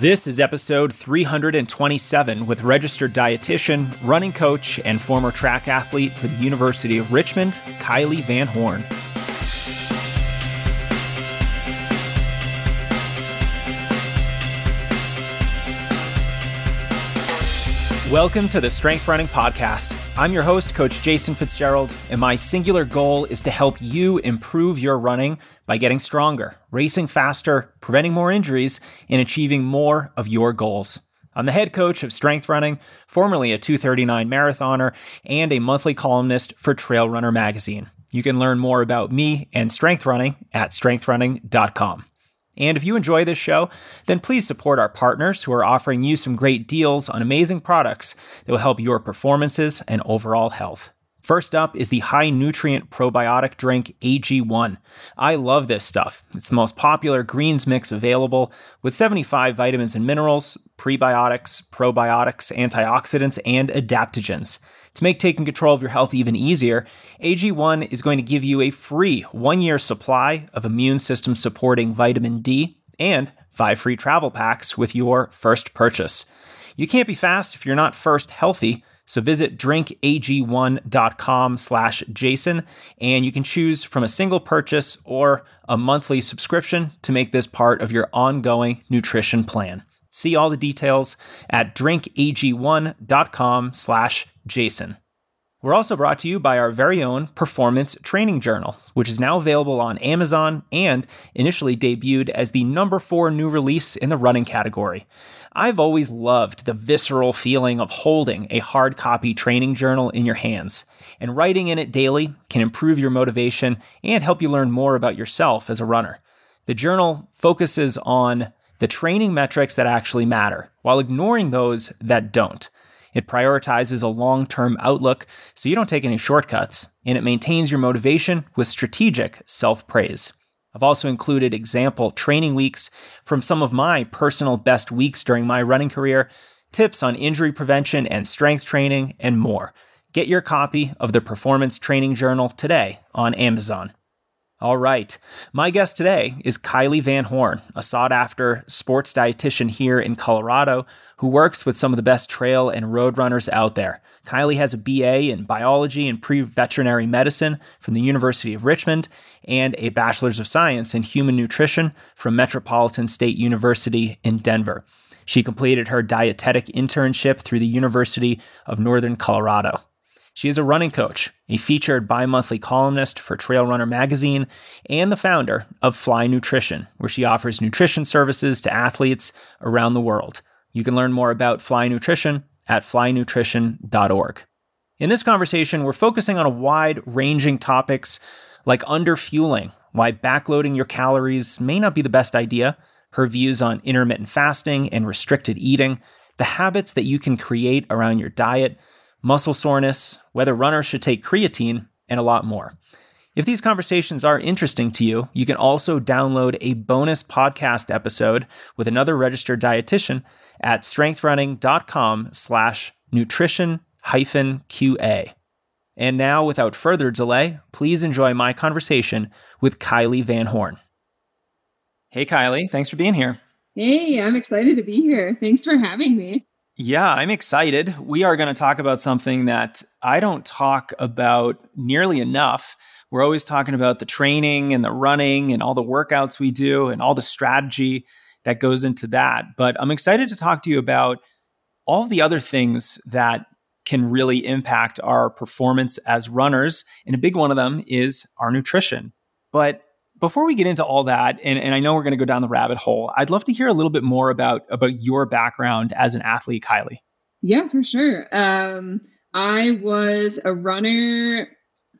This is episode 327 with registered dietitian, running coach, and former track athlete for the University of Richmond, Kylee Van Horn. Welcome to the Strength Running Podcast. I'm your host, Coach Jason Fitzgerald, and my singular goal is to help you improve your running by getting stronger, racing faster, preventing more injuries, and achieving more of your goals. I'm the head coach of Strength Running, formerly a 239 marathoner, and a monthly columnist for Trail Runner magazine. You can learn more about me and strength running at strengthrunning.com. And if you enjoy this show, then please support our partners who are offering you some great deals on amazing products that will help your performances and overall health. First up is the high nutrient probiotic drink AG1. I love this stuff. It's the most popular greens mix available with 75 vitamins and minerals, prebiotics, probiotics, antioxidants, and adaptogens. To make taking control of your health even easier, AG1 is going to give you a free one year supply of immune system supporting vitamin D and five free travel packs with your first purchase. You can't be fast if you're not first healthy. So visit drinkag1.com slash Jason and you can choose from a single purchase or a monthly subscription to make this part of your ongoing nutrition plan. See all the details at drinkag1.com slash Jason. We're also brought to you by our very own Performance Training Journal, which is now available on Amazon and initially debuted as the number four new release in the running category. I've always loved the visceral feeling of holding a hard copy training journal in your hands, and writing in it daily can improve your motivation and help you learn more about yourself as a runner. The journal focuses on the training metrics that actually matter while ignoring those that don't. It prioritizes a long term outlook so you don't take any shortcuts, and it maintains your motivation with strategic self praise. I've also included example training weeks from some of my personal best weeks during my running career, tips on injury prevention and strength training, and more. Get your copy of the Performance Training Journal today on Amazon. All right. My guest today is Kylee Van Horn, a sought after sports dietitian here in Colorado who works with some of the best trail and road runners out there. Kylee has a BA in biology and pre veterinary medicine from the University of Richmond and a bachelor's of science in human nutrition from Metropolitan State University in Denver. She completed her dietetic internship through the University of Northern Colorado. She is a running coach, a featured bi monthly columnist for Trail Runner magazine, and the founder of Fly Nutrition, where she offers nutrition services to athletes around the world. You can learn more about Fly Nutrition at flynutrition.org. In this conversation, we're focusing on a wide ranging topics like underfueling, why backloading your calories may not be the best idea, her views on intermittent fasting and restricted eating, the habits that you can create around your diet muscle soreness, whether runners should take creatine, and a lot more. If these conversations are interesting to you, you can also download a bonus podcast episode with another registered dietitian at strengthrunning.com slash nutrition hyphen QA. And now, without further delay, please enjoy my conversation with Kylee Van Horn. Hey, Kylee, thanks for being here. Hey, I'm excited to be here. Thanks for having me. Yeah, I'm excited. We are going to talk about something that I don't talk about nearly enough. We're always talking about the training and the running and all the workouts we do and all the strategy that goes into that. But I'm excited to talk to you about all the other things that can really impact our performance as runners. And a big one of them is our nutrition. But before we get into all that, and, and I know we're going to go down the rabbit hole, I'd love to hear a little bit more about about your background as an athlete, Kylee. Yeah, for sure. Um, I was a runner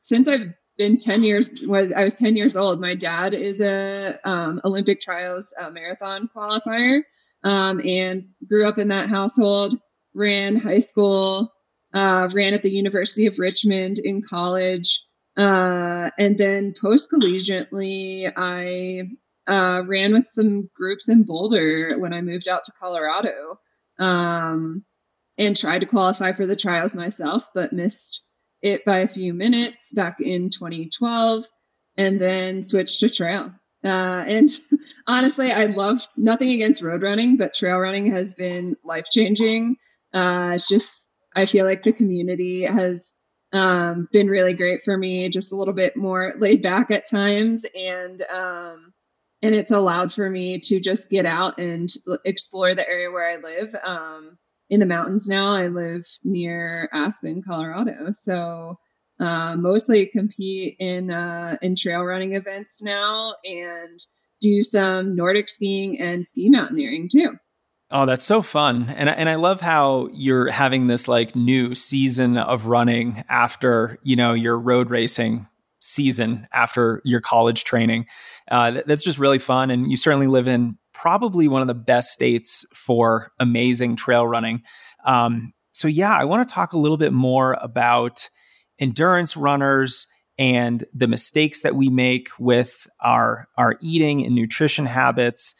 since I've been 10 years was I was 10 years old. My dad is a um, Olympic trials uh, marathon qualifier um, and grew up in that household, ran high school, uh, ran at the University of Richmond in college, uh, and then post collegiately, I uh, ran with some groups in Boulder when I moved out to Colorado um, and tried to qualify for the trials myself, but missed it by a few minutes back in 2012 and then switched to trail Uh, and honestly, I love nothing against road running, but trail running has been life changing. Uh, it's just, I feel like the community has um, been really great for me, just a little bit more laid back at times. And, um, and it's allowed for me to just get out and explore the area where I live. Um, in the mountains now, I live near Aspen, Colorado. So, uh, mostly compete in uh, in trail running events now and do some Nordic skiing and ski mountaineering too. Oh, that's so fun. And and I love how you're having this like new season of running after, you know, your road racing season after your college training. Uh, that's just really fun and you certainly live in probably one of the best states for amazing trail running. Um, so yeah, I want to talk a little bit more about endurance runners and the mistakes that we make with our our eating and nutrition habits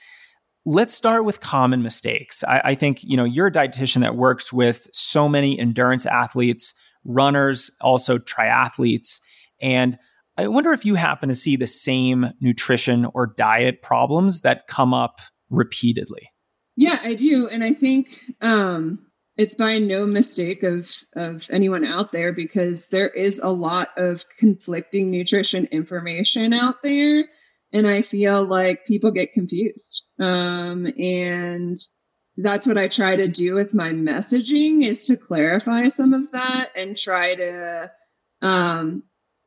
let's start with common mistakes. I, I, think you know you're a dietitian that works with so many endurance athletes runners also triathletes and i wonder if you happen to see the same nutrition or diet problems that come up repeatedly. Yeah i do and i think um it's by no mistake of of anyone out there because there is a lot of conflicting nutrition information out there and i feel like people get confused um, and that's what i try to do with my messaging is to clarify some of that and try to um,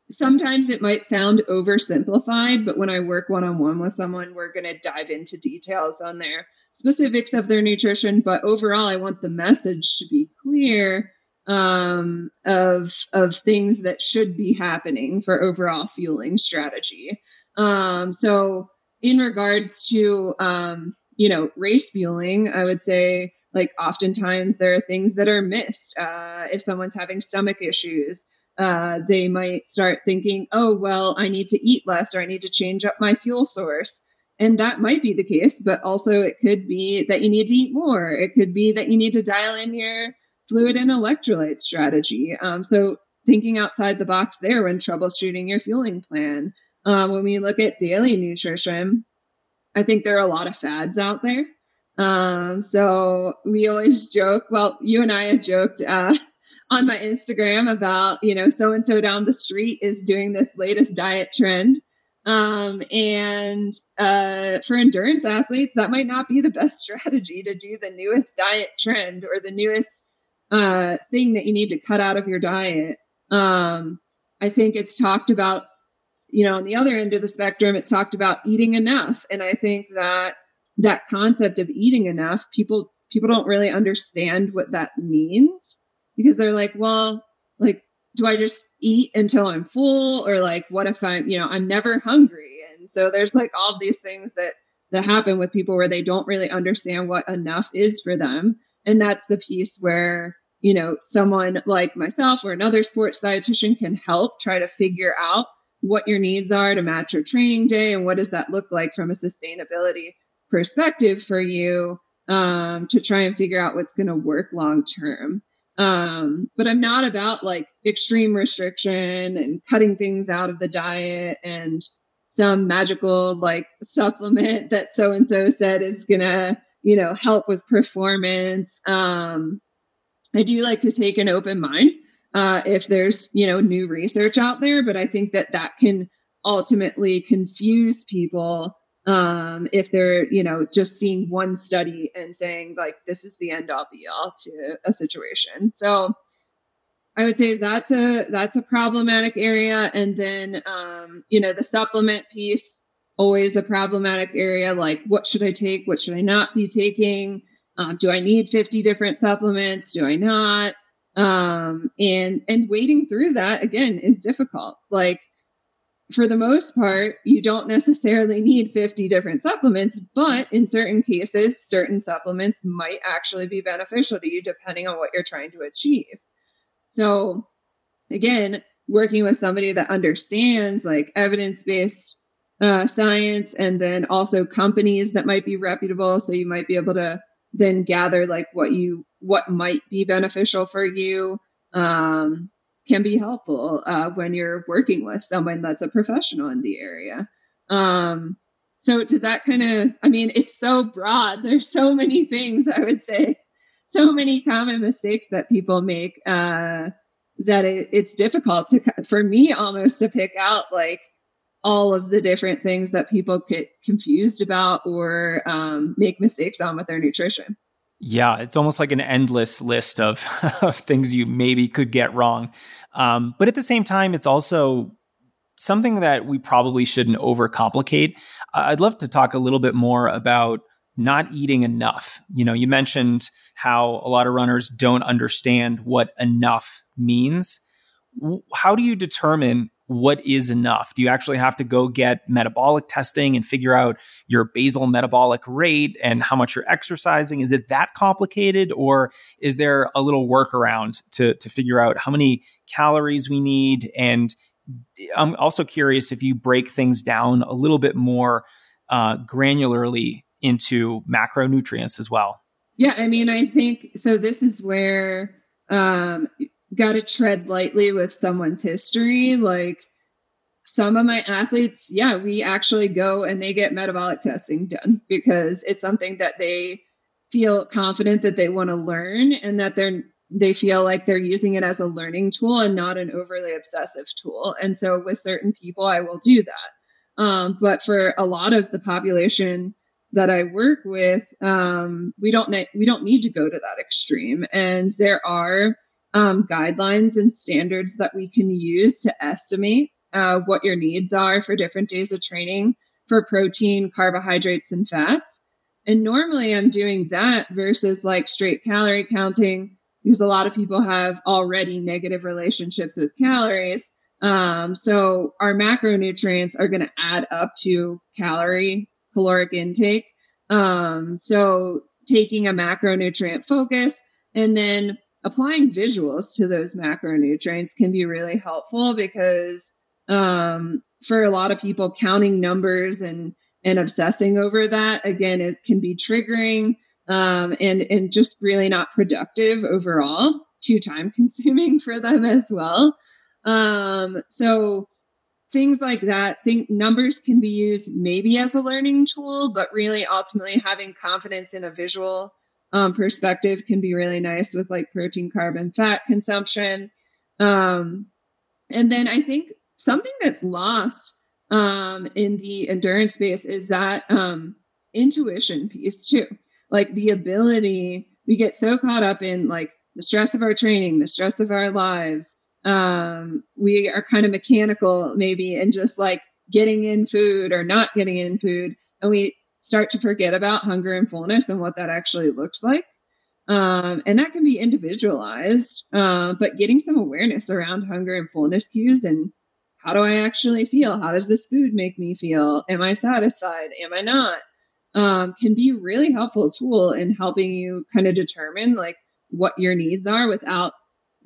sometimes it might sound oversimplified but when i work one-on-one with someone we're going to dive into details on their specifics of their nutrition, but overall, I want the message to be clear um, of of things that should be happening for overall fueling strategy. Um, so, in regards to um, you know race fueling, I would say like oftentimes there are things that are missed. Uh, if someone's having stomach issues, uh, they might start thinking, oh well, I need to eat less or I need to change up my fuel source. And that might be the case, but also it could be that you need to eat more. It could be that you need to dial in your fluid and electrolyte strategy. Um, so thinking outside the box there when troubleshooting your fueling plan. Um, when we look at daily nutrition, I think there are a lot of fads out there. Um, so we always joke, well, you and I have joked, uh, on my Instagram about, you know, so and so down the street is doing this latest diet trend. Um, and uh, for endurance athletes, that might not be the best strategy to do the newest diet trend or the newest uh, thing that you need to cut out of your diet. Um, I think it's talked about, you know, on the other end of the spectrum, it's talked about eating enough. And I think that that concept of eating enough, people people don't really understand what that means because they're like, well, like do I just eat until I'm full or like what if I'm, you know, I'm never hungry. And so there's like all these things that that happen with people where they don't really understand what enough is for them. And that's the piece where, you know, someone like myself or another sports dietitian can help try to figure out what your needs are to match your training day and what does that look like from a sustainability perspective for you um, to try and figure out what's going to work long term. Um, but I'm not about like extreme restriction and cutting things out of the diet and some magical like supplement that so and so said is gonna, you know, help with performance. Um, I do like to take an open mind uh, if there's, you know, new research out there, but I think that that can ultimately confuse people um, if they're you know just seeing one study and saying like this is the end all be all to a situation. So i would say that's a that's a problematic area. And then um, you know the supplement piece always a problematic area like what should i take? What should i not be taking? Um, do i need 50 different supplements? Do i not um, and and wading through that again is difficult like for the most part, you don't necessarily need 50 different supplements, but in certain cases, certain supplements might actually be beneficial to you depending on what you're trying to achieve. So, again, working with somebody that understands like evidence based uh, science and then also companies that might be reputable. So, you might be able to then gather like what you what might be beneficial for you um, can be helpful uh, when you're working with someone that's a professional in the area. Um, so does that kind of i mean it's so broad there's so many things i would say so many common mistakes that people make uh, that it, it's difficult to for me almost to pick out like all of the different things that people get confused about or um, make mistakes on with their nutrition. Yeah, it's almost like an endless list of, of things you maybe could get wrong. Um, but at the same time, it's also something that we probably shouldn't overcomplicate. I'd love to talk a little bit more about not eating enough. You know, you mentioned how a lot of runners don't understand what enough means. How do you determine what is enough? Do you actually have to go get metabolic testing and figure out your basal metabolic rate and how much you're exercising? Is it that complicated, or is there a little workaround to, to figure out how many calories we need? And I'm also curious if you break things down a little bit more uh, granularly into macronutrients as well. Yeah, I mean, I think so. This is where um, got to tread lightly with someone's history. Like some of my athletes, yeah, we actually go and they get metabolic testing done because it's something that they feel confident that they want to learn and that they're they feel like they're using it as a learning tool and not an overly obsessive tool. And so with certain people, I will do that. Um, but for a lot of the population, that I work with, um, we don't ne- we don't need to go to that extreme, and there are um, guidelines and standards that we can use to estimate uh, what your needs are for different days of training for protein, carbohydrates, and fats. And normally, I'm doing that versus like straight calorie counting because a lot of people have already negative relationships with calories. Um, so our macronutrients are going to add up to calorie caloric intake. Um, so taking a macronutrient focus and then applying visuals to those macronutrients can be really helpful because um, for a lot of people, counting numbers and and obsessing over that again it can be triggering um, and and just really not productive overall too time consuming for them as well. Um, so things like that think numbers can be used maybe as a learning tool but really ultimately having confidence in a visual um, perspective can be really nice with like protein carb and fat consumption. Um, and then i think something that's lost um, in the endurance space is that um, intuition piece too. Like the ability we get so caught up in like the stress of our training the stress of our lives um, we are kind of mechanical maybe and just like getting in food or not getting in food and we start to forget about hunger and fullness and what that actually looks like. Um, and that can be individualized uh, but getting some awareness around hunger and fullness cues and how do i actually feel? How does this food make me feel? Am i satisfied? Am i not? Um, can be a really helpful tool in helping you kind of determine like what your needs are without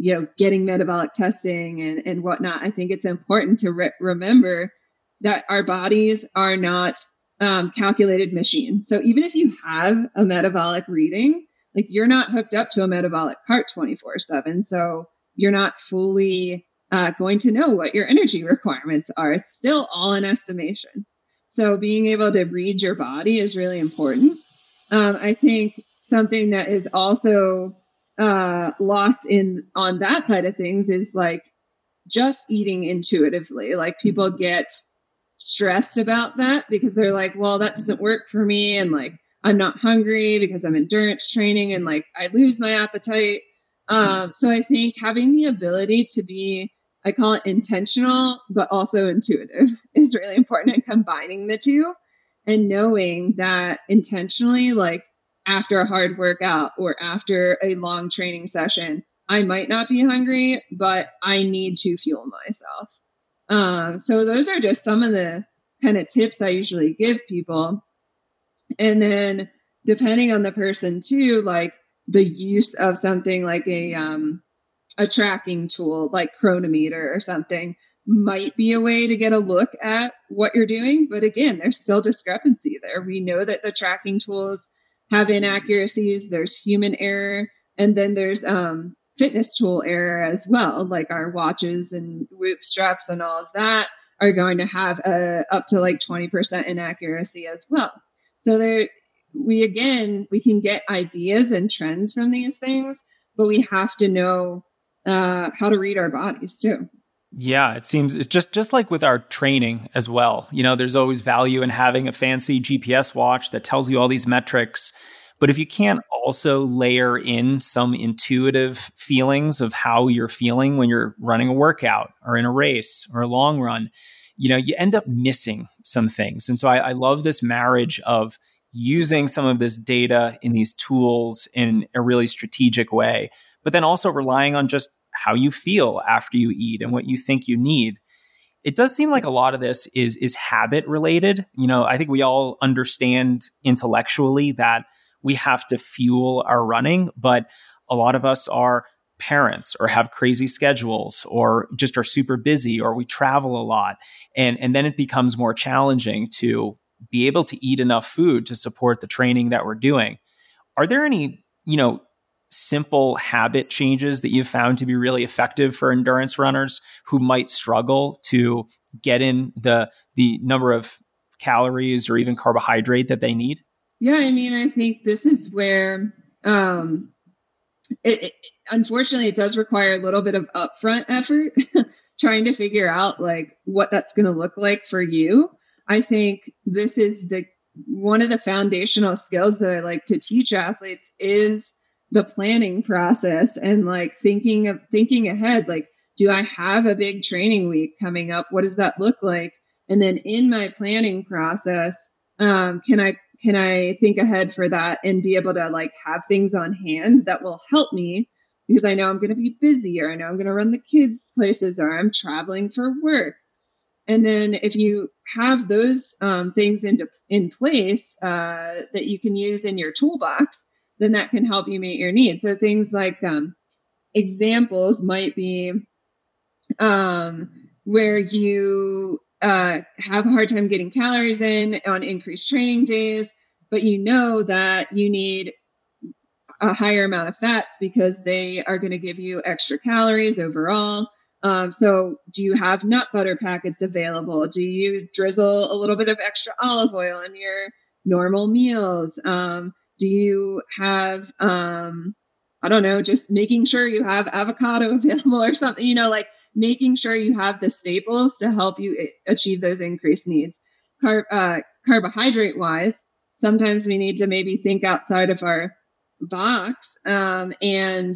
you know, getting metabolic testing and, and whatnot, I think it's important to re- remember that our bodies are not um, calculated machine. So even if you have a metabolic reading, like you're not hooked up to a metabolic cart 24 7. So you're not fully uh, going to know what your energy requirements are. It's still all an estimation. So being able to read your body is really important. Um, I think something that is also uh, lost in on that side of things is like just eating intuitively. Like people get stressed about that because they're like, well, that doesn't work for me. And like, I'm not hungry because I'm endurance training and like I lose my appetite. Um, so I think having the ability to be, I call it intentional, but also intuitive is really important and combining the two and knowing that intentionally, like after a hard workout or after a long training session, I might not be hungry, but I need to fuel myself. Um, so those are just some of the kind of tips I usually give people. And then depending on the person too, like the use of something like a um, a tracking tool like Cronometer or something might be a way to get a look at what you're doing. But again, there's still discrepancy there. We know that the tracking tools have inaccuracies, there's human error, and then there's um, fitness tool era as well, like our watches and whoop straps and all of that are going to have a, up to like 20% inaccuracy as well. So there, we again, we can get ideas and trends from these things, but we have to know uh, how to read our bodies too. Yeah, it seems it's just just like with our training as well. You know, there's always value in having a fancy GPS watch that tells you all these metrics, but if you can't also layer in some intuitive feelings of how you're feeling when you're running a workout or in a race or a long run, you know, you end up missing some things. And so I, I love this marriage of using some of this data in these tools in a really strategic way, but then also relying on just how you feel after you eat and what you think you need. It does seem like a lot of this is is habit related. You know, I think we all understand intellectually that we have to fuel our running, but a lot of us are parents or have crazy schedules or just are super busy or we travel a lot and and then it becomes more challenging to be able to eat enough food to support the training that we're doing are there any you know simple habit changes that you've found to be really effective for endurance runners who might struggle to get in the the number of calories or even carbohydrate that they need? Yeah, I mean, I think this is where um it, it unfortunately it does require a little bit of upfront effort trying to figure out like what that's going to look like for you. I think this is the one of the foundational skills that I like to teach athletes is the planning process and like thinking of thinking ahead like do i have a big training week coming up what does that look like and then in my planning process um, can i can i think ahead for that and be able to like have things on hand that will help me? Because i know i'm going to be busy or i know i'm going to run the kids places or i'm traveling for work. And then if you have those um, things into in place uh, that you can use in your toolbox then that can help you meet your needs. So things like um, examples might be um, where you uh, have a hard time getting calories in on increased training days, but you know that you need a higher amount of fats because they are going to give you extra calories overall. Um, so, do you have nut butter packets available? Do you drizzle a little bit of extra olive oil in your normal meals? Um, do you have, um, I don't know, just making sure you have avocado available or something, you know, like making sure you have the staples to help you achieve those increased needs. Car- uh, carbohydrate wise, sometimes we need to maybe think outside of our box um, and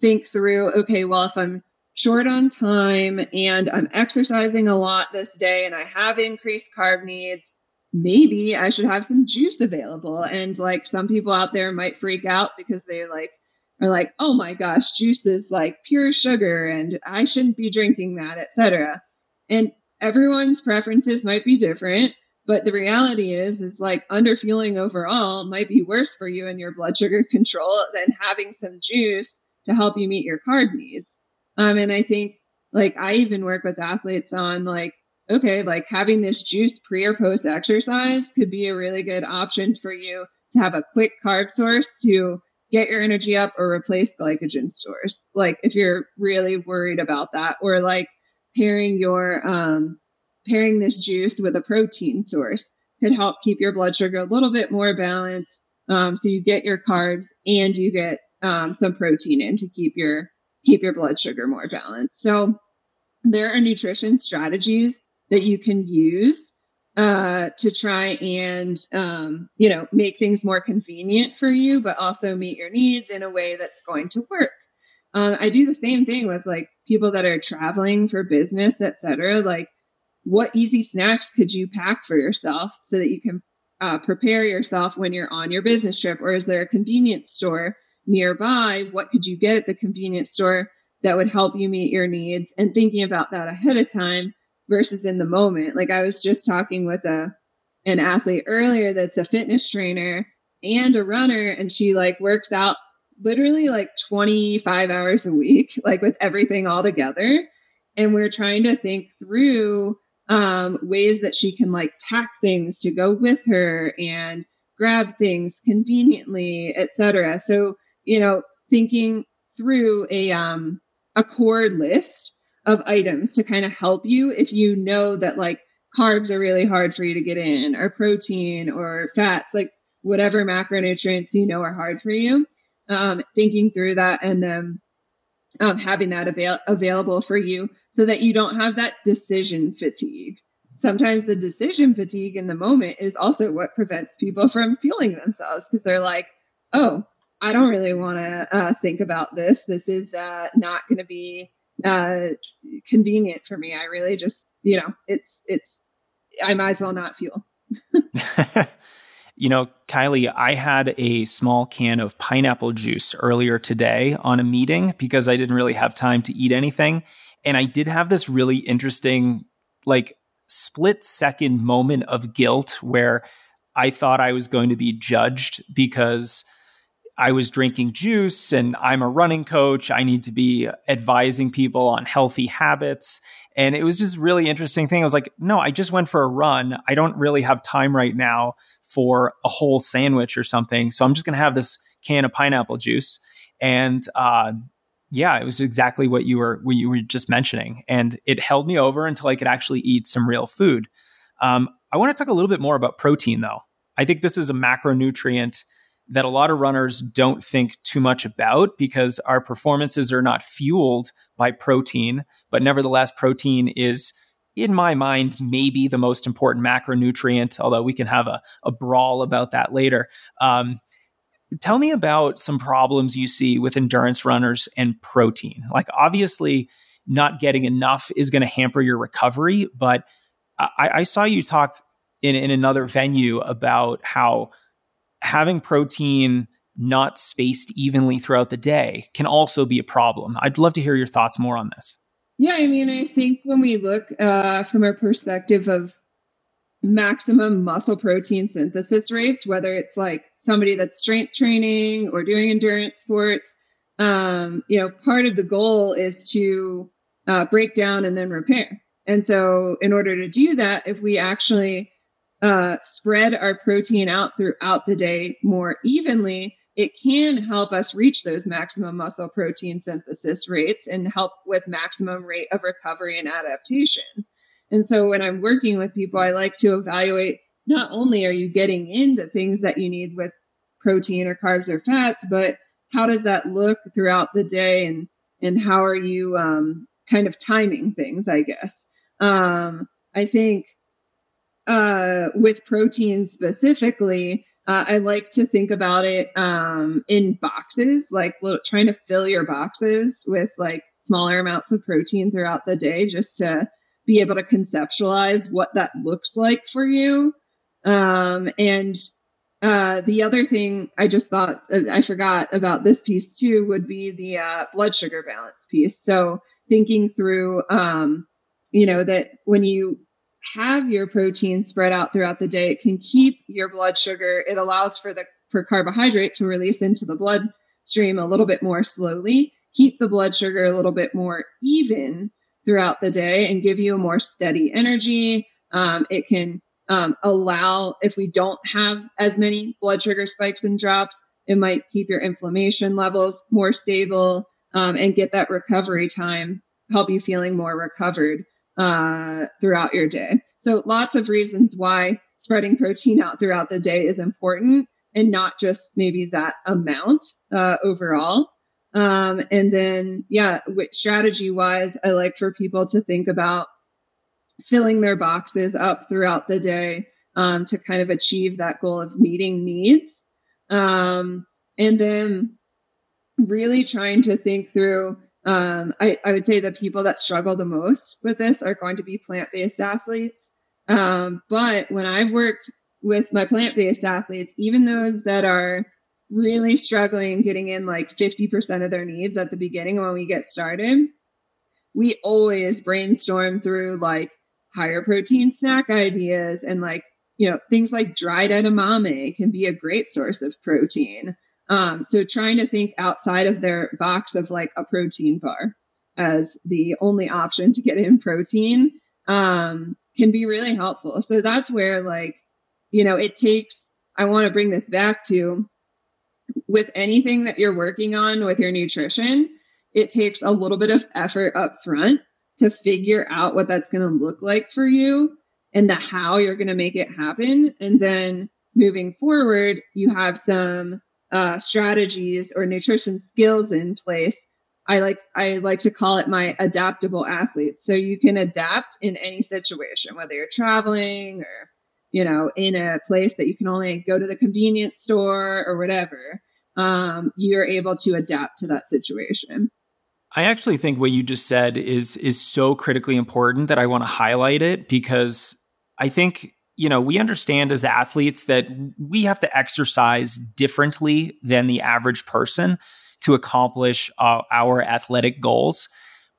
think through okay, well, if I'm short on time and I'm exercising a lot this day and I have increased carb needs, maybe I should have some juice available. And like some people out there might freak out because they like are like, oh my gosh, juice is like pure sugar and I shouldn't be drinking that, etc. And everyone's preferences might be different, but the reality is is like underfueling overall might be worse for you and your blood sugar control than having some juice to help you meet your carb needs. Um, and I think like I even work with athletes on like okay, like having this juice pre or post exercise could be a really good option for you to have a quick carb source to get your energy up or replace glycogen stores. Like if you're really worried about that, or like pairing your um, pairing this juice with a protein source could help keep your blood sugar a little bit more balanced. Um, so you get your carbs and you get um, some protein in to keep your keep your blood sugar more balanced. So there are nutrition strategies that you can use uh, to try and um, you know make things more convenient for you, but also meet your needs in a way that's going to work. Um, I do the same thing with like people that are traveling for business, etc. Like, what easy snacks could you pack for yourself so that you can uh, prepare yourself when you're on your business trip? Or is there a convenience store nearby? What could you get at the convenience store that would help you meet your needs? And thinking about that ahead of time versus in the moment. Like I was just talking with a an athlete earlier that's a fitness trainer and a runner and she like works out literally like 25 hours a week like with everything all together and we're trying to think through um, ways that she can like pack things to go with her and grab things conveniently etc so you know thinking through a um a core list of items to kind of help you if you know that like carbs are really hard for you to get in or protein or fats like whatever macronutrients you know are hard for you. Um, thinking through that and then um, having that avail- available for you so that you don't have that decision fatigue. Sometimes the decision fatigue in the moment is also what prevents people from feeling themselves because they're like oh i don't really want to uh, think about this. This is uh, not going to be uh, convenient for me i really just you know it's it's i might as well not fuel You know, Kylee, I had a small can of pineapple juice earlier today on a meeting because I didn't really have time to eat anything. And I did have this really interesting, like, split second moment of guilt where I thought I was going to be judged because I was drinking juice and I'm a running coach. I need to be advising people on healthy habits. And it was just really interesting thing. I was like, no, I just went for a run. I don't really have time right now for a whole sandwich or something. So I'm just going to have this can of pineapple juice. And uh, yeah, it was exactly what you were what you were just mentioning, and it held me over until I could actually eat some real food. Um, I want to talk a little bit more about protein, though. I think this is a macronutrient that a lot of runners don't think too much about because our performances are not fueled by protein, but nevertheless, protein is, in my mind, maybe the most important macronutrient, although we can have a, a brawl about that later. Um, tell me about some problems you see with endurance runners and protein. Like, obviously, not getting enough is going to hamper your recovery, but I, I saw you talk in, in another venue about how having protein not spaced evenly throughout the day can also be a problem. I'd love to hear your thoughts more on this. Yeah, I mean, I think when we look uh, from a perspective of maximum muscle protein synthesis rates, whether it's like somebody that's strength training or doing endurance sports, um, you know, part of the goal is to uh, break down and then repair. And so, in order to do that, if we actually uh, spread our protein out throughout the day more evenly, it can help us reach those maximum muscle protein synthesis rates and help with maximum rate of recovery and adaptation. And so when I'm working with people, I like to evaluate not only are you getting in the things that you need with protein or carbs or fats, but how does that look throughout the day and and how are you um, kind of timing things, I guess. Um, I think uh, with protein specifically, uh, I like to think about it um, in boxes, like little, trying to fill your boxes with like smaller amounts of protein throughout the day, just to be able to conceptualize what that looks like for you. Um, and uh, the other thing I just thought uh, I forgot about this piece too would be the uh, blood sugar balance piece. So thinking through, um, you know, that when you have your protein spread out throughout the day, it can keep your blood sugar. It allows for the for carbohydrate to release into the bloodstream a little bit more slowly, keep the blood sugar a little bit more even throughout the day, and give you a more steady energy. Um, it can um, allow if we don't have as many blood sugar spikes and drops, it might keep your inflammation levels more stable um, and get that recovery time, help you feeling more recovered uh, throughout your day. So, lots of reasons why spreading protein out throughout the day is important and not just maybe that amount uh, overall. Um, and then, yeah, strategy wise, I like for people to think about filling their boxes up throughout the day um, to kind of achieve that goal of meeting needs. Um, and then really trying to think through um, I, I, would say the people that struggle the most with this are going to be plant based athletes. Um, but when I've worked with my plant based athletes, even those that are really struggling getting in like 50% of their needs at the beginning when we get started, we always brainstorm through like higher protein snack ideas and like, you know, things like dried edamame can be a great source of protein. Um, so trying to think outside of their box of like a protein bar as the only option to get in protein um, can be really helpful. So that's where like, you know, it takes, I want to bring this back to with anything that you're working on with your nutrition, it takes a little bit of effort up front to figure out what that's going to look like for you and the how you're going to make it happen. And then moving forward, you have some uh, strategies or nutrition skills in place. I like I like to call it my adaptable athlete. So you can adapt in any situation, whether you're traveling or you know in a place that you can only go to the convenience store or whatever. Um, you're able to adapt to that situation. I actually think what you just said is is so critically important that I want to highlight it because I think you know we understand as athletes that we have to exercise differently than the average person to accomplish uh, our athletic goals.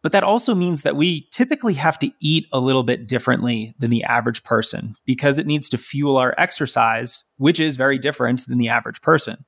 But that also means that we typically have to eat a little bit differently than the average person because it needs to fuel our exercise, which is very different than the average person.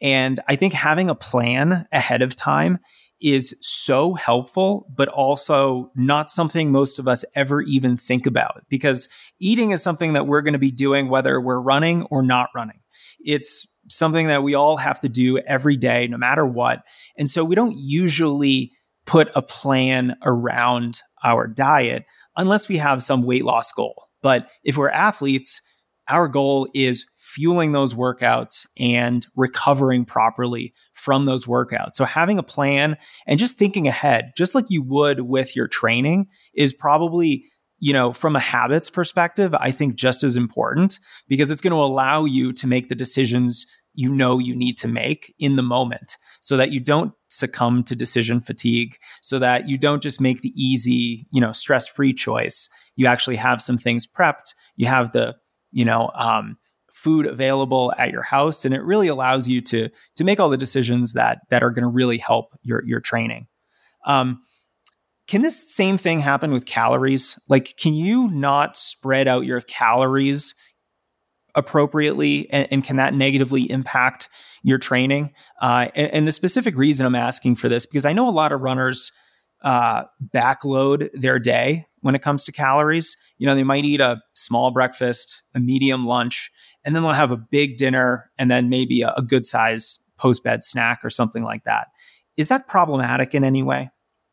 And I think having a plan ahead of time is so helpful, but also not something most of us ever even think about because eating is something that we're going to be doing whether we're running or not running. It's something that we all have to do every day, no matter what. And so we don't usually put a plan around our diet unless we have some weight loss goal. But if we're athletes, our goal is fueling those workouts and recovering properly from those workouts. So having a plan and just thinking ahead, just like you would with your training is probably you know, from a habits perspective, I think just as important because it's going to allow you to make the decisions you know you need to make in the moment so that you don't succumb to decision fatigue, so that you don't just make the easy, you know, stress free choice. You actually have some things prepped. You have the, you know, um, food available at your house and it really allows you to to make all the decisions that that are going to really help your your training. Um, can this same thing happen with calories? Like can you not spread out your calories appropriately and, and can that negatively impact your training? Uh, and, and, the specific reason i'm asking for this because i know a lot of runners uh, backload their day when it comes to calories. You know they might eat a small breakfast a medium lunch and then they'll have a big dinner and then maybe a, a good size post bed snack or something like that. Is that problematic in any way?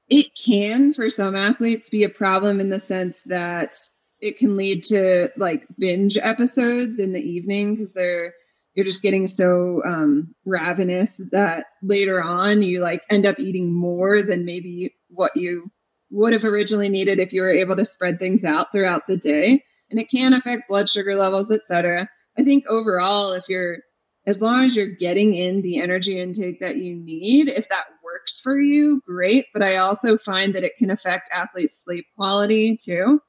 It can for some athletes be a problem in the sense that it can lead to like binge episodes in the evening because they're you're just getting so um, ravenous that later on you like end up eating more than maybe what you would have originally needed if you were able to spread things out throughout the day and it can affect blood sugar levels etc I think overall, if you're, as long as you're getting in the energy intake that you need, if that works for you, great. But I also find that it can affect athletes' sleep quality too.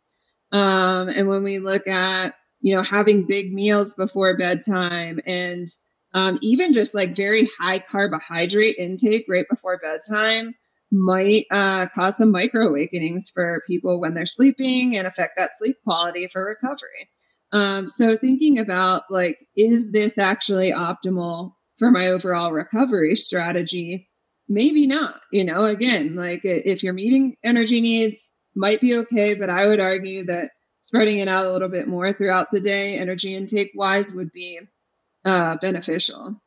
Um, and when we look at, you know, having big meals before bedtime and um, even just like very high carbohydrate intake right before bedtime might uh, cause some micro awakenings for people when they're sleeping and affect that sleep quality for recovery. Um, so thinking about like, is this actually optimal for my overall recovery strategy? Maybe not. You know, again, like if you're meeting energy needs, might be okay, but I would argue that spreading it out a little bit more throughout the day, energy intake wise, would be uh, beneficial.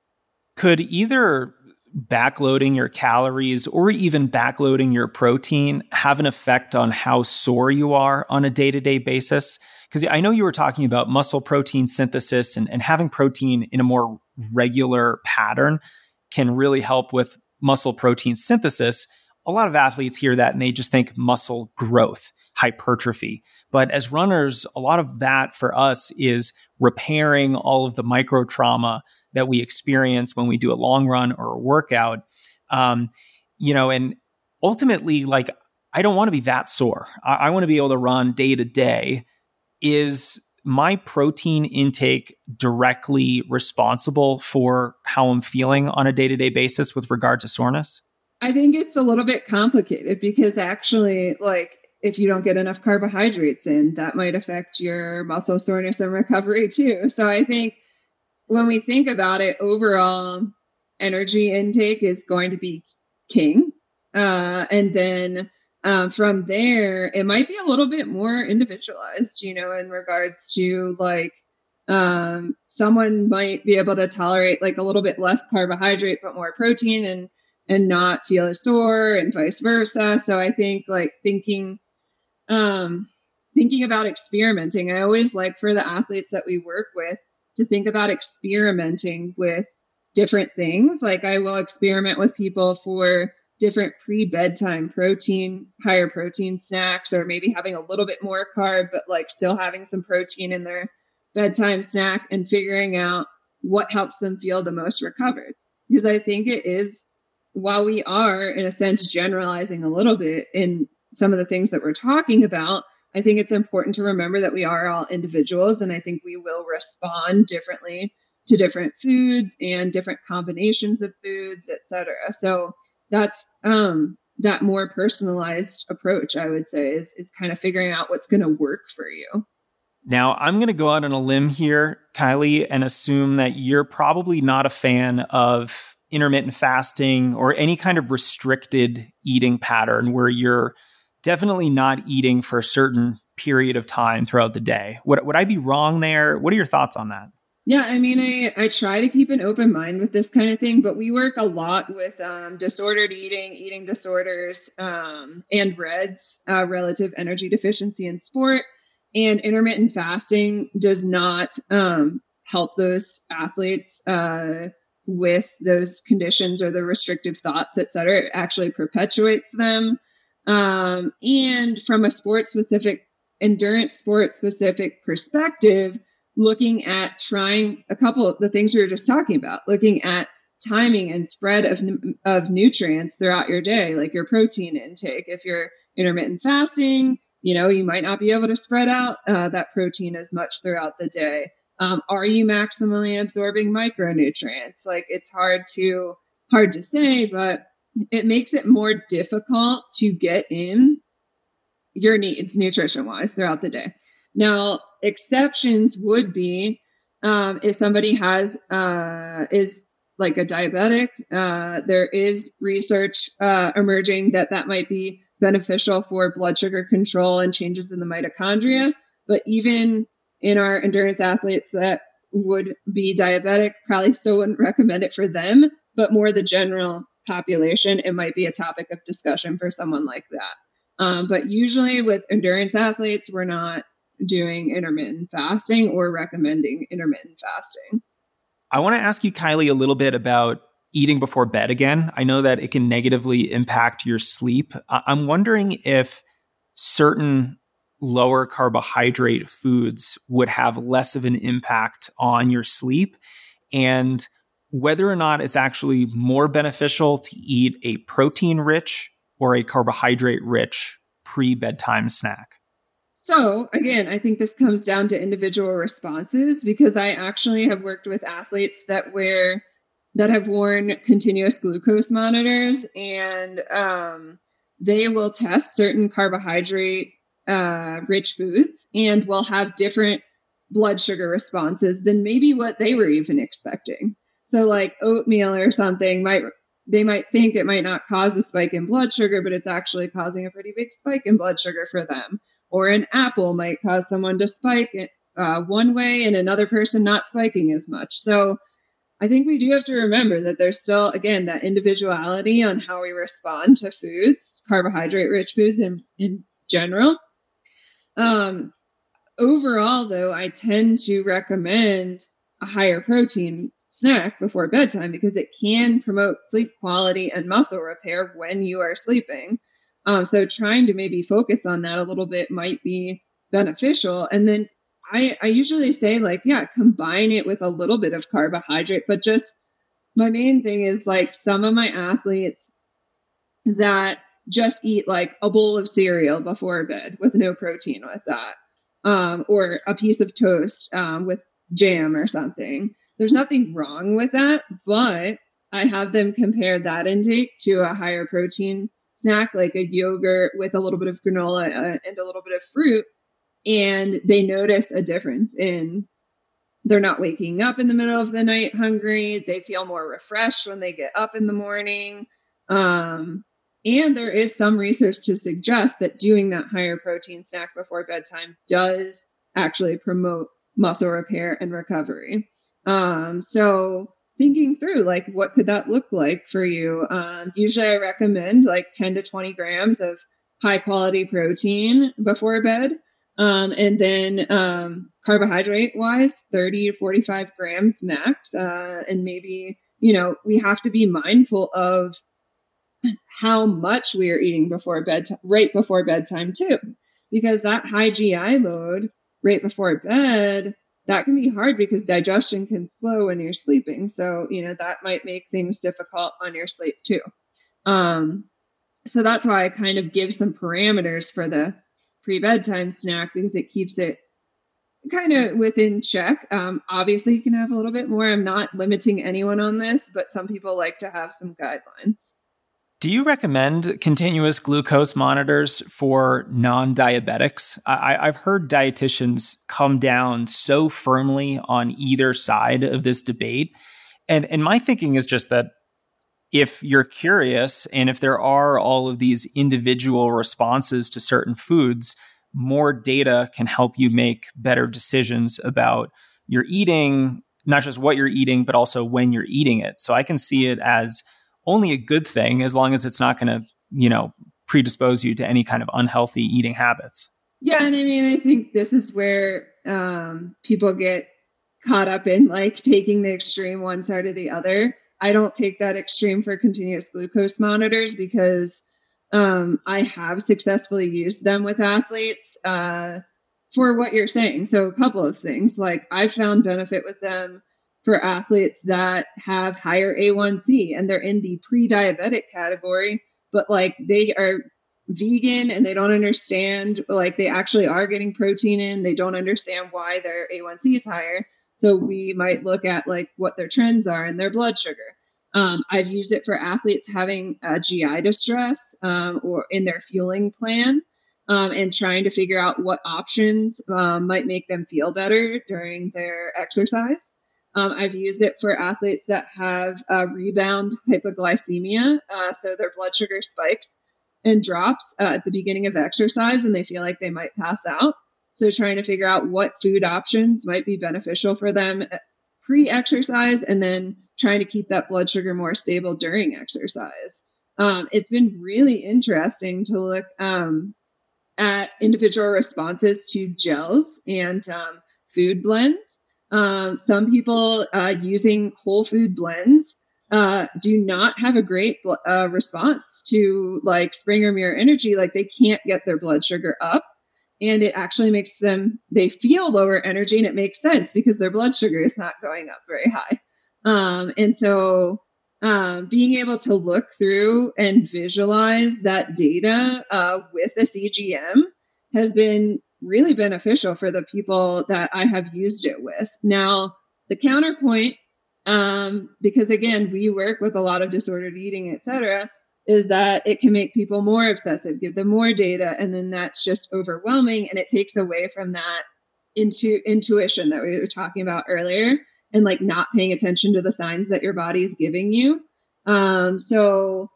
Could either backloading your calories or even backloading your protein have an effect on how sore you are on a day to day basis? Because I know you were talking about muscle protein synthesis and, and having protein in a more regular pattern can really help with muscle protein synthesis. A lot of athletes hear that and they just think muscle growth, hypertrophy. But as runners, a lot of that for us is repairing all of the micro trauma that we experience when we do a long run or a workout. Um, you know, and ultimately, like, I don't want to be that sore. I, I want to be able to run day to day is my protein intake directly responsible for how I'm feeling on a day to day basis with regard to soreness? I think it's a little bit complicated because actually, like, if you don't get enough carbohydrates in, that might affect your muscle soreness and recovery too. So I think when we think about it, overall energy intake is going to be king. Uh, and then um, from there, it might be a little bit more individualized, you know, in regards to like um, someone might be able to tolerate like a little bit less carbohydrate but more protein and and not feel as sore and vice versa. So I think like thinking um, thinking about experimenting. I always like for the athletes that we work with to think about experimenting with different things. Like I will experiment with people for different pre bedtime protein, higher protein snacks, or maybe having a little bit more carb, but like still having some protein in their bedtime snack and figuring out what helps them feel the most recovered. Because I think it is, while we are in a sense generalizing a little bit in some of the things that we're talking about, I think it's important to remember that we are all individuals and I think we will respond differently to different foods and different combinations of foods, etc. So that's um that more personalized approach, I would say, is is kind of figuring out what's going to work for you. Now, I'm going to go out on a limb here, Kylee, and assume that you're probably not a fan of intermittent fasting or any kind of restricted eating pattern where you're definitely not eating for a certain period of time throughout the day. Would, would I be wrong there? What are your thoughts on that? Yeah, I mean, I, I try to keep an open mind with this kind of thing, but we work a lot with um, disordered eating, eating disorders, um, and REDS, uh, relative energy deficiency in sport. And intermittent fasting does not um, help those athletes uh, with those conditions or the restrictive thoughts, et cetera. It actually perpetuates them. Um, and from a sport specific, endurance sport specific perspective, looking at trying a couple of the things we were just talking about, looking at timing and spread of, of nutrients throughout your day, like your protein intake. If you're intermittent fasting, you know, you might not be able to spread out uh, that protein as much throughout the day. Um, are you maximally absorbing micronutrients? Like it's hard to hard to say, but it makes it more difficult to get in your needs nutrition wise throughout the day. Now, exceptions would be um, if somebody has uh, is like a diabetic. Uh, there is research uh, emerging that that might be beneficial for blood sugar control and changes in the mitochondria. But even in our endurance athletes that would be diabetic, probably still wouldn't recommend it for them. But more the general population, it might be a topic of discussion for someone like that. Um, but usually with endurance athletes, we're not doing intermittent fasting or recommending intermittent fasting. I want to ask you, Kylee, a little bit about eating before bed again. I know that it can negatively impact your sleep. I'm wondering if certain lower carbohydrate foods would have less of an impact on your sleep and whether or not it's actually more beneficial to eat a protein rich or a carbohydrate rich pre bedtime snack. So, again, I think this comes down to individual responses because I actually have worked with athletes that wear that have worn continuous glucose monitors and um, they will test certain carbohydrate uh, rich foods and will have different blood sugar responses than maybe what they were even expecting. So, like oatmeal or something might they might think it might not cause a spike in blood sugar, but it's actually causing a pretty big spike in blood sugar for them or an apple might cause someone to spike uh, one way and another person not spiking as much. So I think we do have to remember that there's still, again, that individuality on how we respond to foods, carbohydrate rich foods in, in general. Um, overall, though, I tend to recommend a higher protein snack before bedtime because it can promote sleep quality and muscle repair when you are sleeping. Um, so trying to maybe focus on that a little bit might be beneficial. And then I, I usually say like, yeah, combine it with a little bit of carbohydrate, but just my main thing is like some of my athletes that just eat like a bowl of cereal before bed with no protein with that. Um, or a piece of toast um, with jam or something. There's nothing wrong with that, but I have them compare that intake to a higher protein snack like a yogurt with a little bit of granola uh, and a little bit of fruit and they notice a difference in they're not waking up in the middle of the night hungry they feel more refreshed when they get up in the morning um, and there is some research to suggest that doing that higher protein snack before bedtime does actually promote muscle repair and recovery. Um, so thinking through like what could that look like for you um, usually i recommend like 10 to 20 grams of high quality protein before bed. Um, and then um, carbohydrate wise, 30 to 45 grams max. Uh, and maybe, you know, we have to be mindful of how much we are eating before bed, right before bedtime, too, because that high GI load right before bed, that can be hard because digestion can slow when you're sleeping. So, you know, that might make things difficult on your sleep, too. Um, so that's why I kind of give some parameters for the pre bedtime snack because it keeps it kind of within check. Um, obviously, you can have a little bit more. I'm not limiting anyone on this, but some people like to have some guidelines. Do you recommend continuous glucose monitors for non diabetics? I- have heard dietitians come down so firmly on either side of this debate. And, and my thinking is just that if you're curious and if there are all of these individual responses to certain foods, more data can help you make better decisions about your eating, not just what you're eating, but also when you're eating it. So I can see it as only a good thing as long as it's not going to, you know, predispose you to any kind of unhealthy eating habits. Yeah, and I mean, I think this is where um, people get caught up in like taking the extreme one side or the other. I don't take that extreme for continuous glucose monitors because um, I have successfully used them with athletes uh, for what you're saying. So, a couple of things like I found benefit with them for athletes that have higher A1C and they're in the pre diabetic category, but like they are vegan and they don't understand, like they actually are getting protein in, they don't understand why their A1C is higher. So we might look at like what their trends are and their blood sugar. Um, I've used it for athletes having a GI distress um, or in their fueling plan um, and trying to figure out what options um, might make them feel better during their exercise. Um, I've used it for athletes that have uh, rebound hypoglycemia, uh, so their blood sugar spikes and drops uh, at the beginning of exercise and they feel like they might pass out. So, trying to figure out what food options might be beneficial for them uh, pre exercise and then trying to keep that blood sugar more stable during exercise. Um, it's been really interesting to look um, at individual responses to gels and um, food blends. Um, some people uh, using whole food blends uh, do not have a great uh, response to like Spring or Muir Energy. Like they can't get their blood sugar up and it actually makes them they feel lower energy and it makes sense because their blood sugar is not going up very high um, and so um, being able to look through and visualize that data uh, with a cgm has been really beneficial for the people that i have used it with now the counterpoint um, because again we work with a lot of disordered eating etc is that it can make people more obsessive, give them more data, and then that's just overwhelming and it takes away from that into intuition that we were talking about earlier and like not paying attention to the signs that your body is giving you. Um, so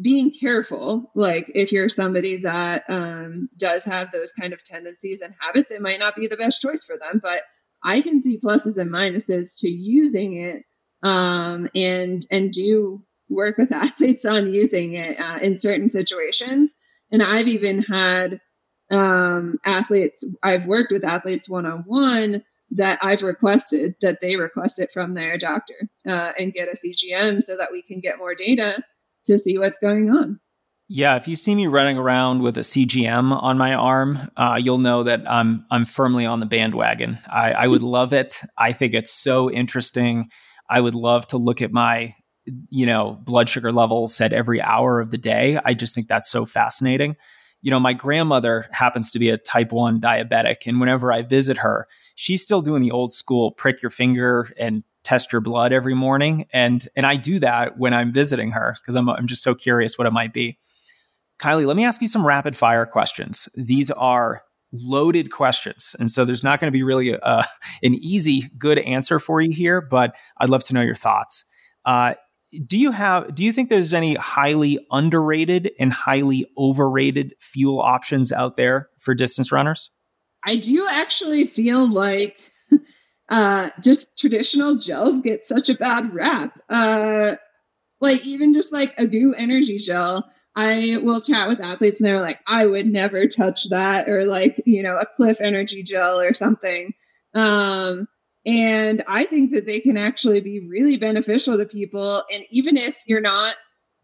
being careful, like if you're somebody that um, does have those kind of tendencies and habits, it might not be the best choice for them, but I can see pluses and minuses to using it um, and and do work with athletes on using it uh, in certain situations. And I've even had um, athletes, I've worked with athletes one on one that I've requested that they request it from their doctor uh, and get a CGM so that we can get more data to see what's going on. Yeah, if you see me running around with a CGM on my arm, uh, you'll know that I'm I'm firmly on the bandwagon. I, I would love it. I think it's so interesting. I would love to look at my you know, blood sugar levels at every hour of the day. I just think that's so fascinating. You know, my grandmother happens to be a type 1 diabetic. And whenever I visit her, she's still doing the old school prick your finger and test your blood every morning. And and I do that when I'm visiting her because I'm, I'm just so curious what it might be. Kylee, let me ask you some rapid fire questions. These are loaded questions. And so there's not going to be really a, an easy, good answer for you here, but I'd love to know your thoughts. Uh, do you have do you think there's any highly underrated and highly overrated fuel options out there for distance runners i do actually feel like uh, just traditional gels get such a bad rap uh, like even just like a GU energy gel I will chat with athletes and they're like, I would never touch that, or like, you know, a Clif Energy Gel or something. Um, and I think that they can actually be really beneficial to people. And even if you're not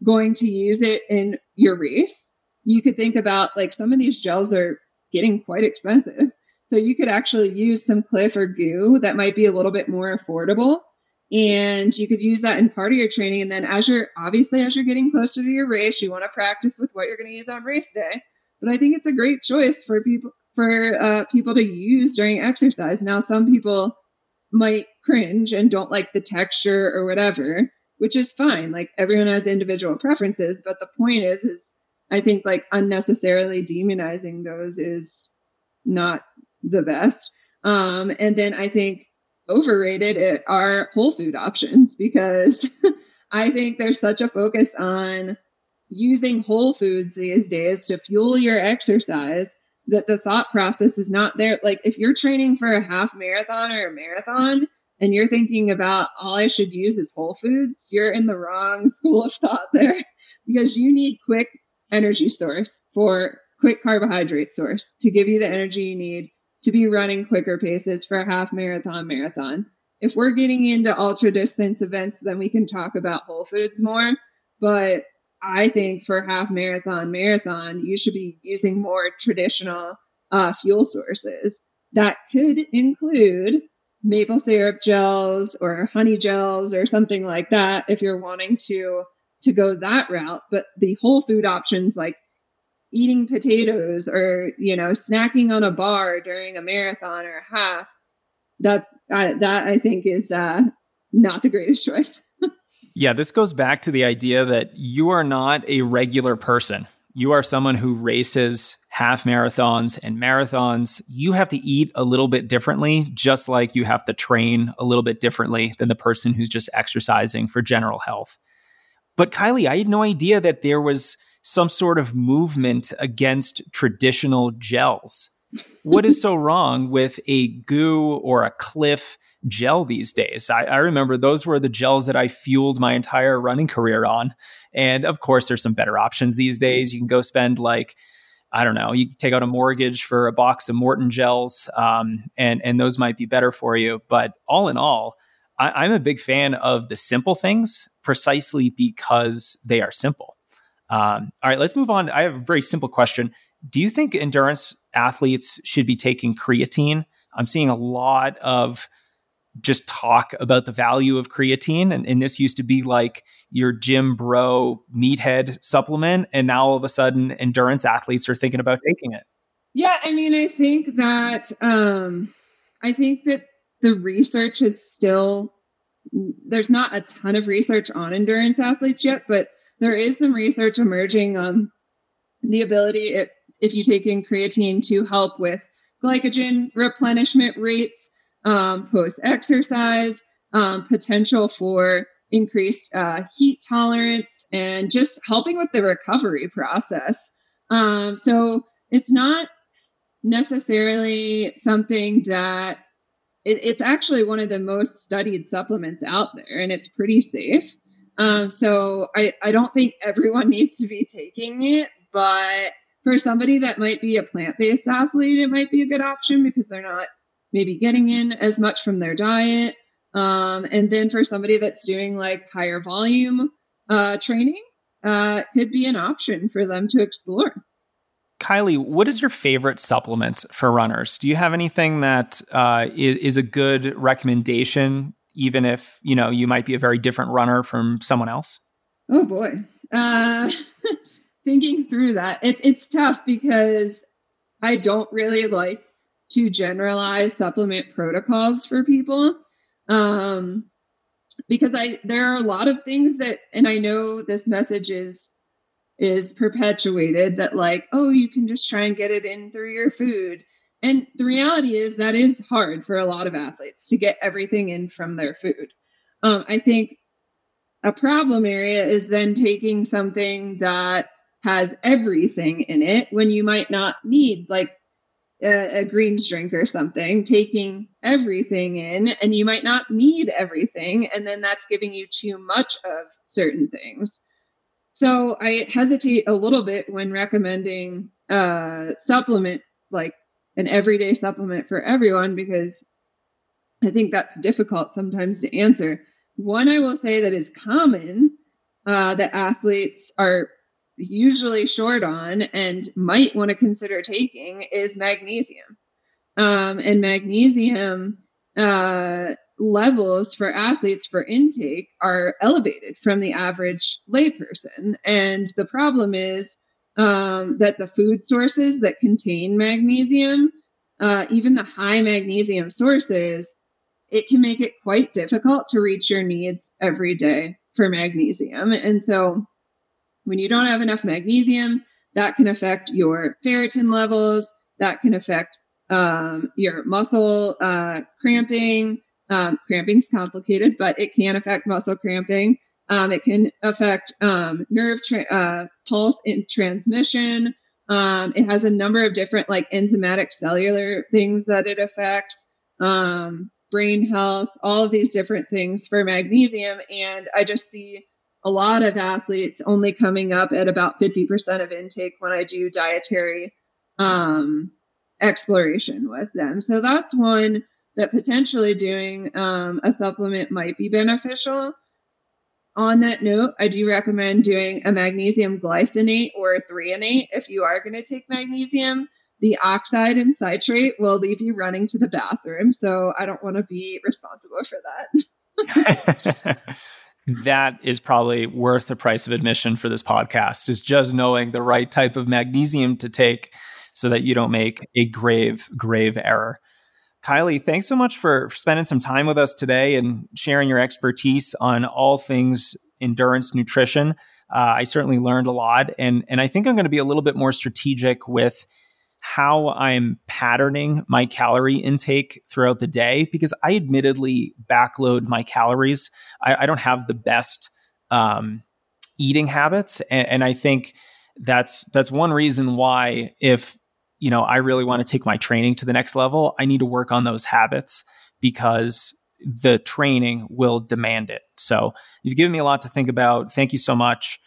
going to use it in your race, you could think about like some of these gels are getting quite expensive. So you could actually use some Clif or GU that might be a little bit more affordable. And you could use that in part of your training. And then as you're obviously as you're getting closer to your race, you want to practice with what you're going to use on race day. But I think it's a great choice for people for uh, people to use during exercise. Now, some people might cringe and don't like the texture or whatever, which is fine. Like everyone has individual preferences, but the point is, is I think like unnecessarily demonizing those is not the best. Um, and then I think overrated are whole food options because I think there's such a focus on using whole foods these days to fuel your exercise that the thought process is not there. Like if you're training for a half marathon or a marathon and you're thinking about all I should use is whole foods, you're in the wrong school of thought there because you need quick energy source for quick carbohydrate source to give you the energy you need to be running quicker paces for a half marathon marathon. If we're getting into ultra distance events, then we can talk about whole foods more. But I think for half marathon marathon, you should be using more traditional uh, fuel sources. That could include maple syrup gels or honey gels or something like that if you're wanting to to go that route. But the whole food options like eating potatoes or you know snacking on a bar during a marathon or a half that uh, that I think is uh, not the greatest choice. yeah, this goes back to the idea that you are not a regular person. You are someone who races half marathons and marathons. You have to eat a little bit differently, just like you have to train a little bit differently than the person who's just exercising for general health. But Kylee, I had no idea that there was some sort of movement against traditional gels. What is so wrong with a GU or a Clif gel these days. I, I, remember those were the gels that I fueled my entire running career on. And of course, there's some better options these days. You can go spend like, I don't know, you take out a mortgage for a box of Maurten gels, um, and and those might be better for you. But all in all, I, I'm a big fan of the simple things precisely because they are simple. Um, all right, let's move on. I have a very simple question. Do you think endurance athletes should be taking creatine? I'm seeing a lot of just talk about the value of creatine. And, and, this used to be like your gym bro meathead supplement. And now all of a sudden, endurance athletes are thinking about taking it. Yeah. I mean, I think that, um, I think that the research is still, there's not a ton of research on endurance athletes yet, but there is some research emerging on the ability, if, if you take in creatine, to help with glycogen replenishment rates um, post exercise, um, potential for increased uh, heat tolerance, and just helping with the recovery process. Um, so it's not necessarily something that it, it's actually one of the most studied supplements out there, and it's pretty safe. Um, so I, I don't think everyone needs to be taking it, but for somebody that might be a plant based athlete, it might be a good option because they're not maybe getting in as much from their diet. Um, and then for somebody that's doing like higher volume uh, training, uh, it could be an option for them to explore. Kylee, what is your favorite supplement for runners? Do you have anything that uh, is, is a good recommendation, even if you know you might be a very different runner from someone else? Oh boy, uh, thinking through that, it, it's tough because I don't really like to generalize supplement protocols for people. Um, because I there are a lot of things that and I know this message is is perpetuated that like, oh, you can just try and get it in through your food. And the reality is that is hard for a lot of athletes to get everything in from their food. Um, I think a problem area is then taking something that has everything in it when you might not need like a, a greens drink or something, taking everything in, and you might not need everything, and then that's giving you too much of certain things. So I hesitate a little bit when recommending a supplement, like an everyday supplement for everyone, because I think that's difficult sometimes to answer. One I will say that is common uh, that athletes are usually short on and might want to consider taking is magnesium. Um, and magnesium uh, levels for athletes for intake are elevated from the average layperson. And the problem is um, that the food sources that contain magnesium, uh, even the high magnesium sources, it can make it quite difficult to reach your needs every day for magnesium. And so when you don't have enough magnesium, that can affect your ferritin levels, that can affect um, your muscle uh, cramping. Um, cramping's complicated, but it can affect muscle cramping. Um, it can affect um, nerve tra- uh, pulse in transmission. Um, it has a number of different like enzymatic cellular things that it affects. Um, brain health, all of these different things for magnesium. And I just see a lot of athletes only coming up at about 50% of intake when I do dietary um, exploration with them. So that's one that potentially doing um, a supplement might be beneficial. On that note, I do recommend doing a magnesium glycinate or a threonate if you are going to take magnesium the oxide and citrate will leave you running to the bathroom. So I don't want to be responsible for that. that is probably worth the price of admission for this podcast is just knowing the right type of magnesium to take so that you don't make a grave grave error kylee thanks so much for spending some time with us today and sharing your expertise on all things endurance nutrition uh, i certainly learned a lot and and i think i'm going to be a little bit more strategic with how I'm patterning my calorie intake throughout the day because I admittedly backload my calories. I, I don't have the best um, eating habits, and, and I think that's that's one reason why if you know I really want to take my training to the next level, I need to work on those habits because the training will demand it. So you've given me a lot to think about. Thank you so much.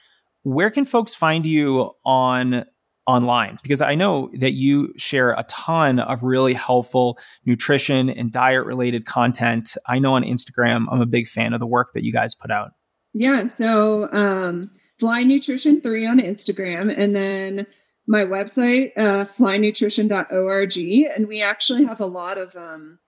Where can folks find you on online because I know that you share a ton of really helpful nutrition and diet related content. I know on Instagram, I'm a big fan of the work that you guys put out. Yeah. So, um, Fly Nutrition 3 on Instagram, and then my website, uh, flynutrition.org. And we actually have a lot of, um,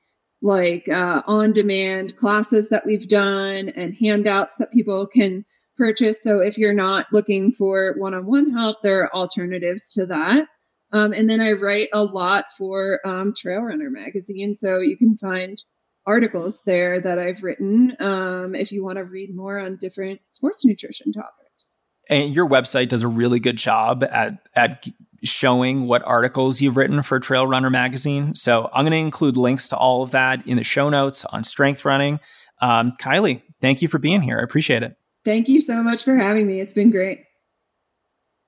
like, uh, on demand classes that we've done and handouts that people can purchase. So if you're not looking for one on one help, there are alternatives to that. Um, and then I write a lot for um, Trail Runner magazine. So you can find articles there that I've written um, if you want to read more on different sports nutrition topics. And your website does a really good job at, at showing what articles you've written for Trail Runner magazine. So I'm going to include links to all of that in the show notes on strength running. Um, Kylee, thank you for being here. I appreciate it. Thank you so much for having me. It's been great.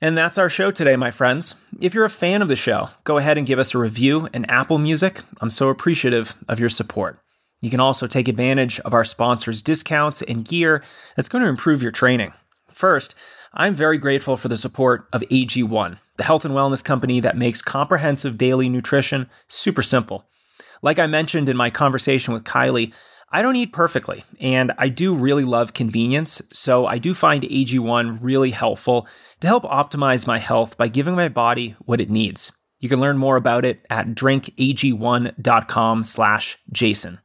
And that's our show today, my friends. If you're a fan of the show, go ahead and give us a review in Apple Music. I'm so appreciative of your support. You can also take advantage of our sponsors' discounts and gear that's going to improve your training. First, I'm very grateful for the support of AG1, the health and wellness company that makes comprehensive daily nutrition super simple. Like I mentioned in my conversation with Kylee, I don't eat perfectly, and I do really love convenience, so I do find AG1 really helpful to help optimize my health by giving my body what it needs. You can learn more about it at drinkag1.com slash Jason.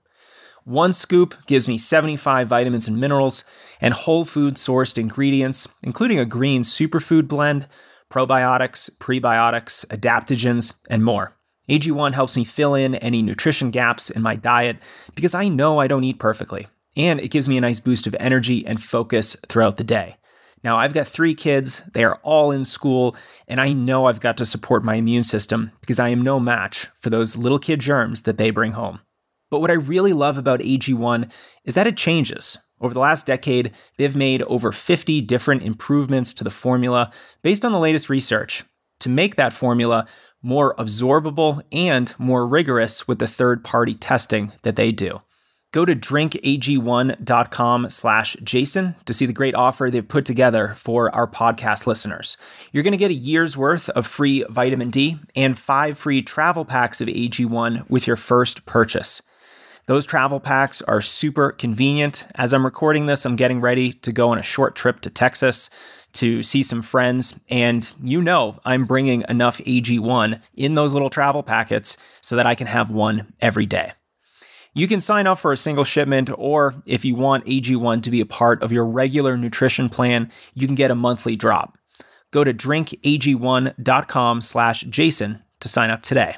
One scoop gives me 75 vitamins and minerals and whole food sourced ingredients, including a green superfood blend, probiotics, prebiotics, adaptogens, and more. AG1 helps me fill in any nutrition gaps in my diet because I know I don't eat perfectly, and it gives me a nice boost of energy and focus throughout the day. Now, I've got three kids, they are all in school, and I know I've got to support my immune system because I am no match for those little kid germs that they bring home. But what I really love about AG1 is that it changes. Over the last decade, they've made over 50 different improvements to the formula based on the latest research to make that formula more absorbable and more rigorous with the third party testing that they do. Go to drinkag1.com slash Jason to see the great offer they've put together for our podcast listeners. You're going to get a year's worth of free vitamin D and five free travel packs of AG1 with your first purchase. Those travel packs are super convenient. As I'm recording this, I'm getting ready to go on a short trip to Texas to see some friends. And you know, I'm bringing enough AG1 in those little travel packets so that I can have one every day. You can sign up for a single shipment, or if you want AG1 to be a part of your regular nutrition plan, you can get a monthly drop. Go to drinkag1.com slash Jason to sign up today.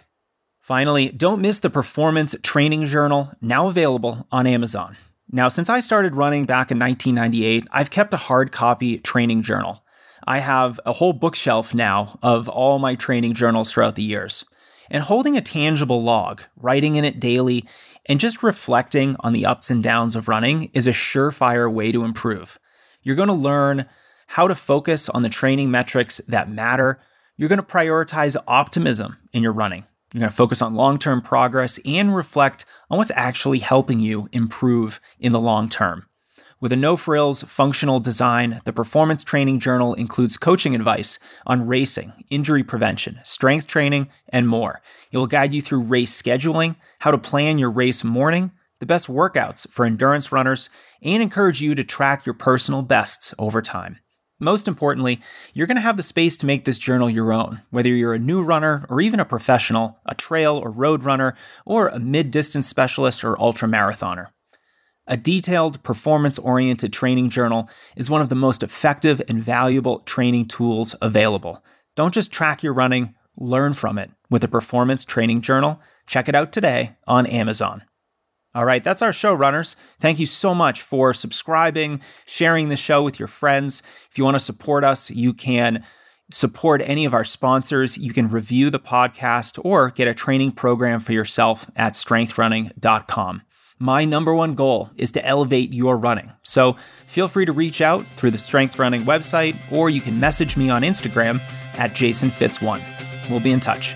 Finally, don't miss the Performance Training Journal, now available on Amazon. Now, since I started running back in 1998, I've kept a hard copy training journal. I have a whole bookshelf now of all my training journals throughout the years. And holding a tangible log, writing in it daily, and just reflecting on the ups and downs of running is a surefire way to improve. You're going to learn how to focus on the training metrics that matter. You're going to prioritize optimism in your running. You're going to focus on long term progress and reflect on what's actually helping you improve in the long term. With a no frills functional design, the Performance Training Journal includes coaching advice on racing, injury prevention, strength training, and more. It will guide you through race scheduling, how to plan your race morning, the best workouts for endurance runners, and encourage you to track your personal bests over time. Most importantly, you're going to have the space to make this journal your own, whether you're a new runner or even a professional, a trail or road runner, or a mid distance specialist or ultra marathoner. A detailed, performance oriented training journal is one of the most effective and valuable training tools available. Don't just track your running, learn from it with a performance training journal. Check it out today on Amazon. All right, that's our show, runners. Thank you so much for subscribing, sharing the show with your friends. If you want to support us, you can support any of our sponsors. You can review the podcast or get a training program for yourself at strengthrunning.com. My number one goal is to elevate your running. So feel free to reach out through the Strength Running website, or you can message me on Instagram at JasonFitz1. We'll be in touch.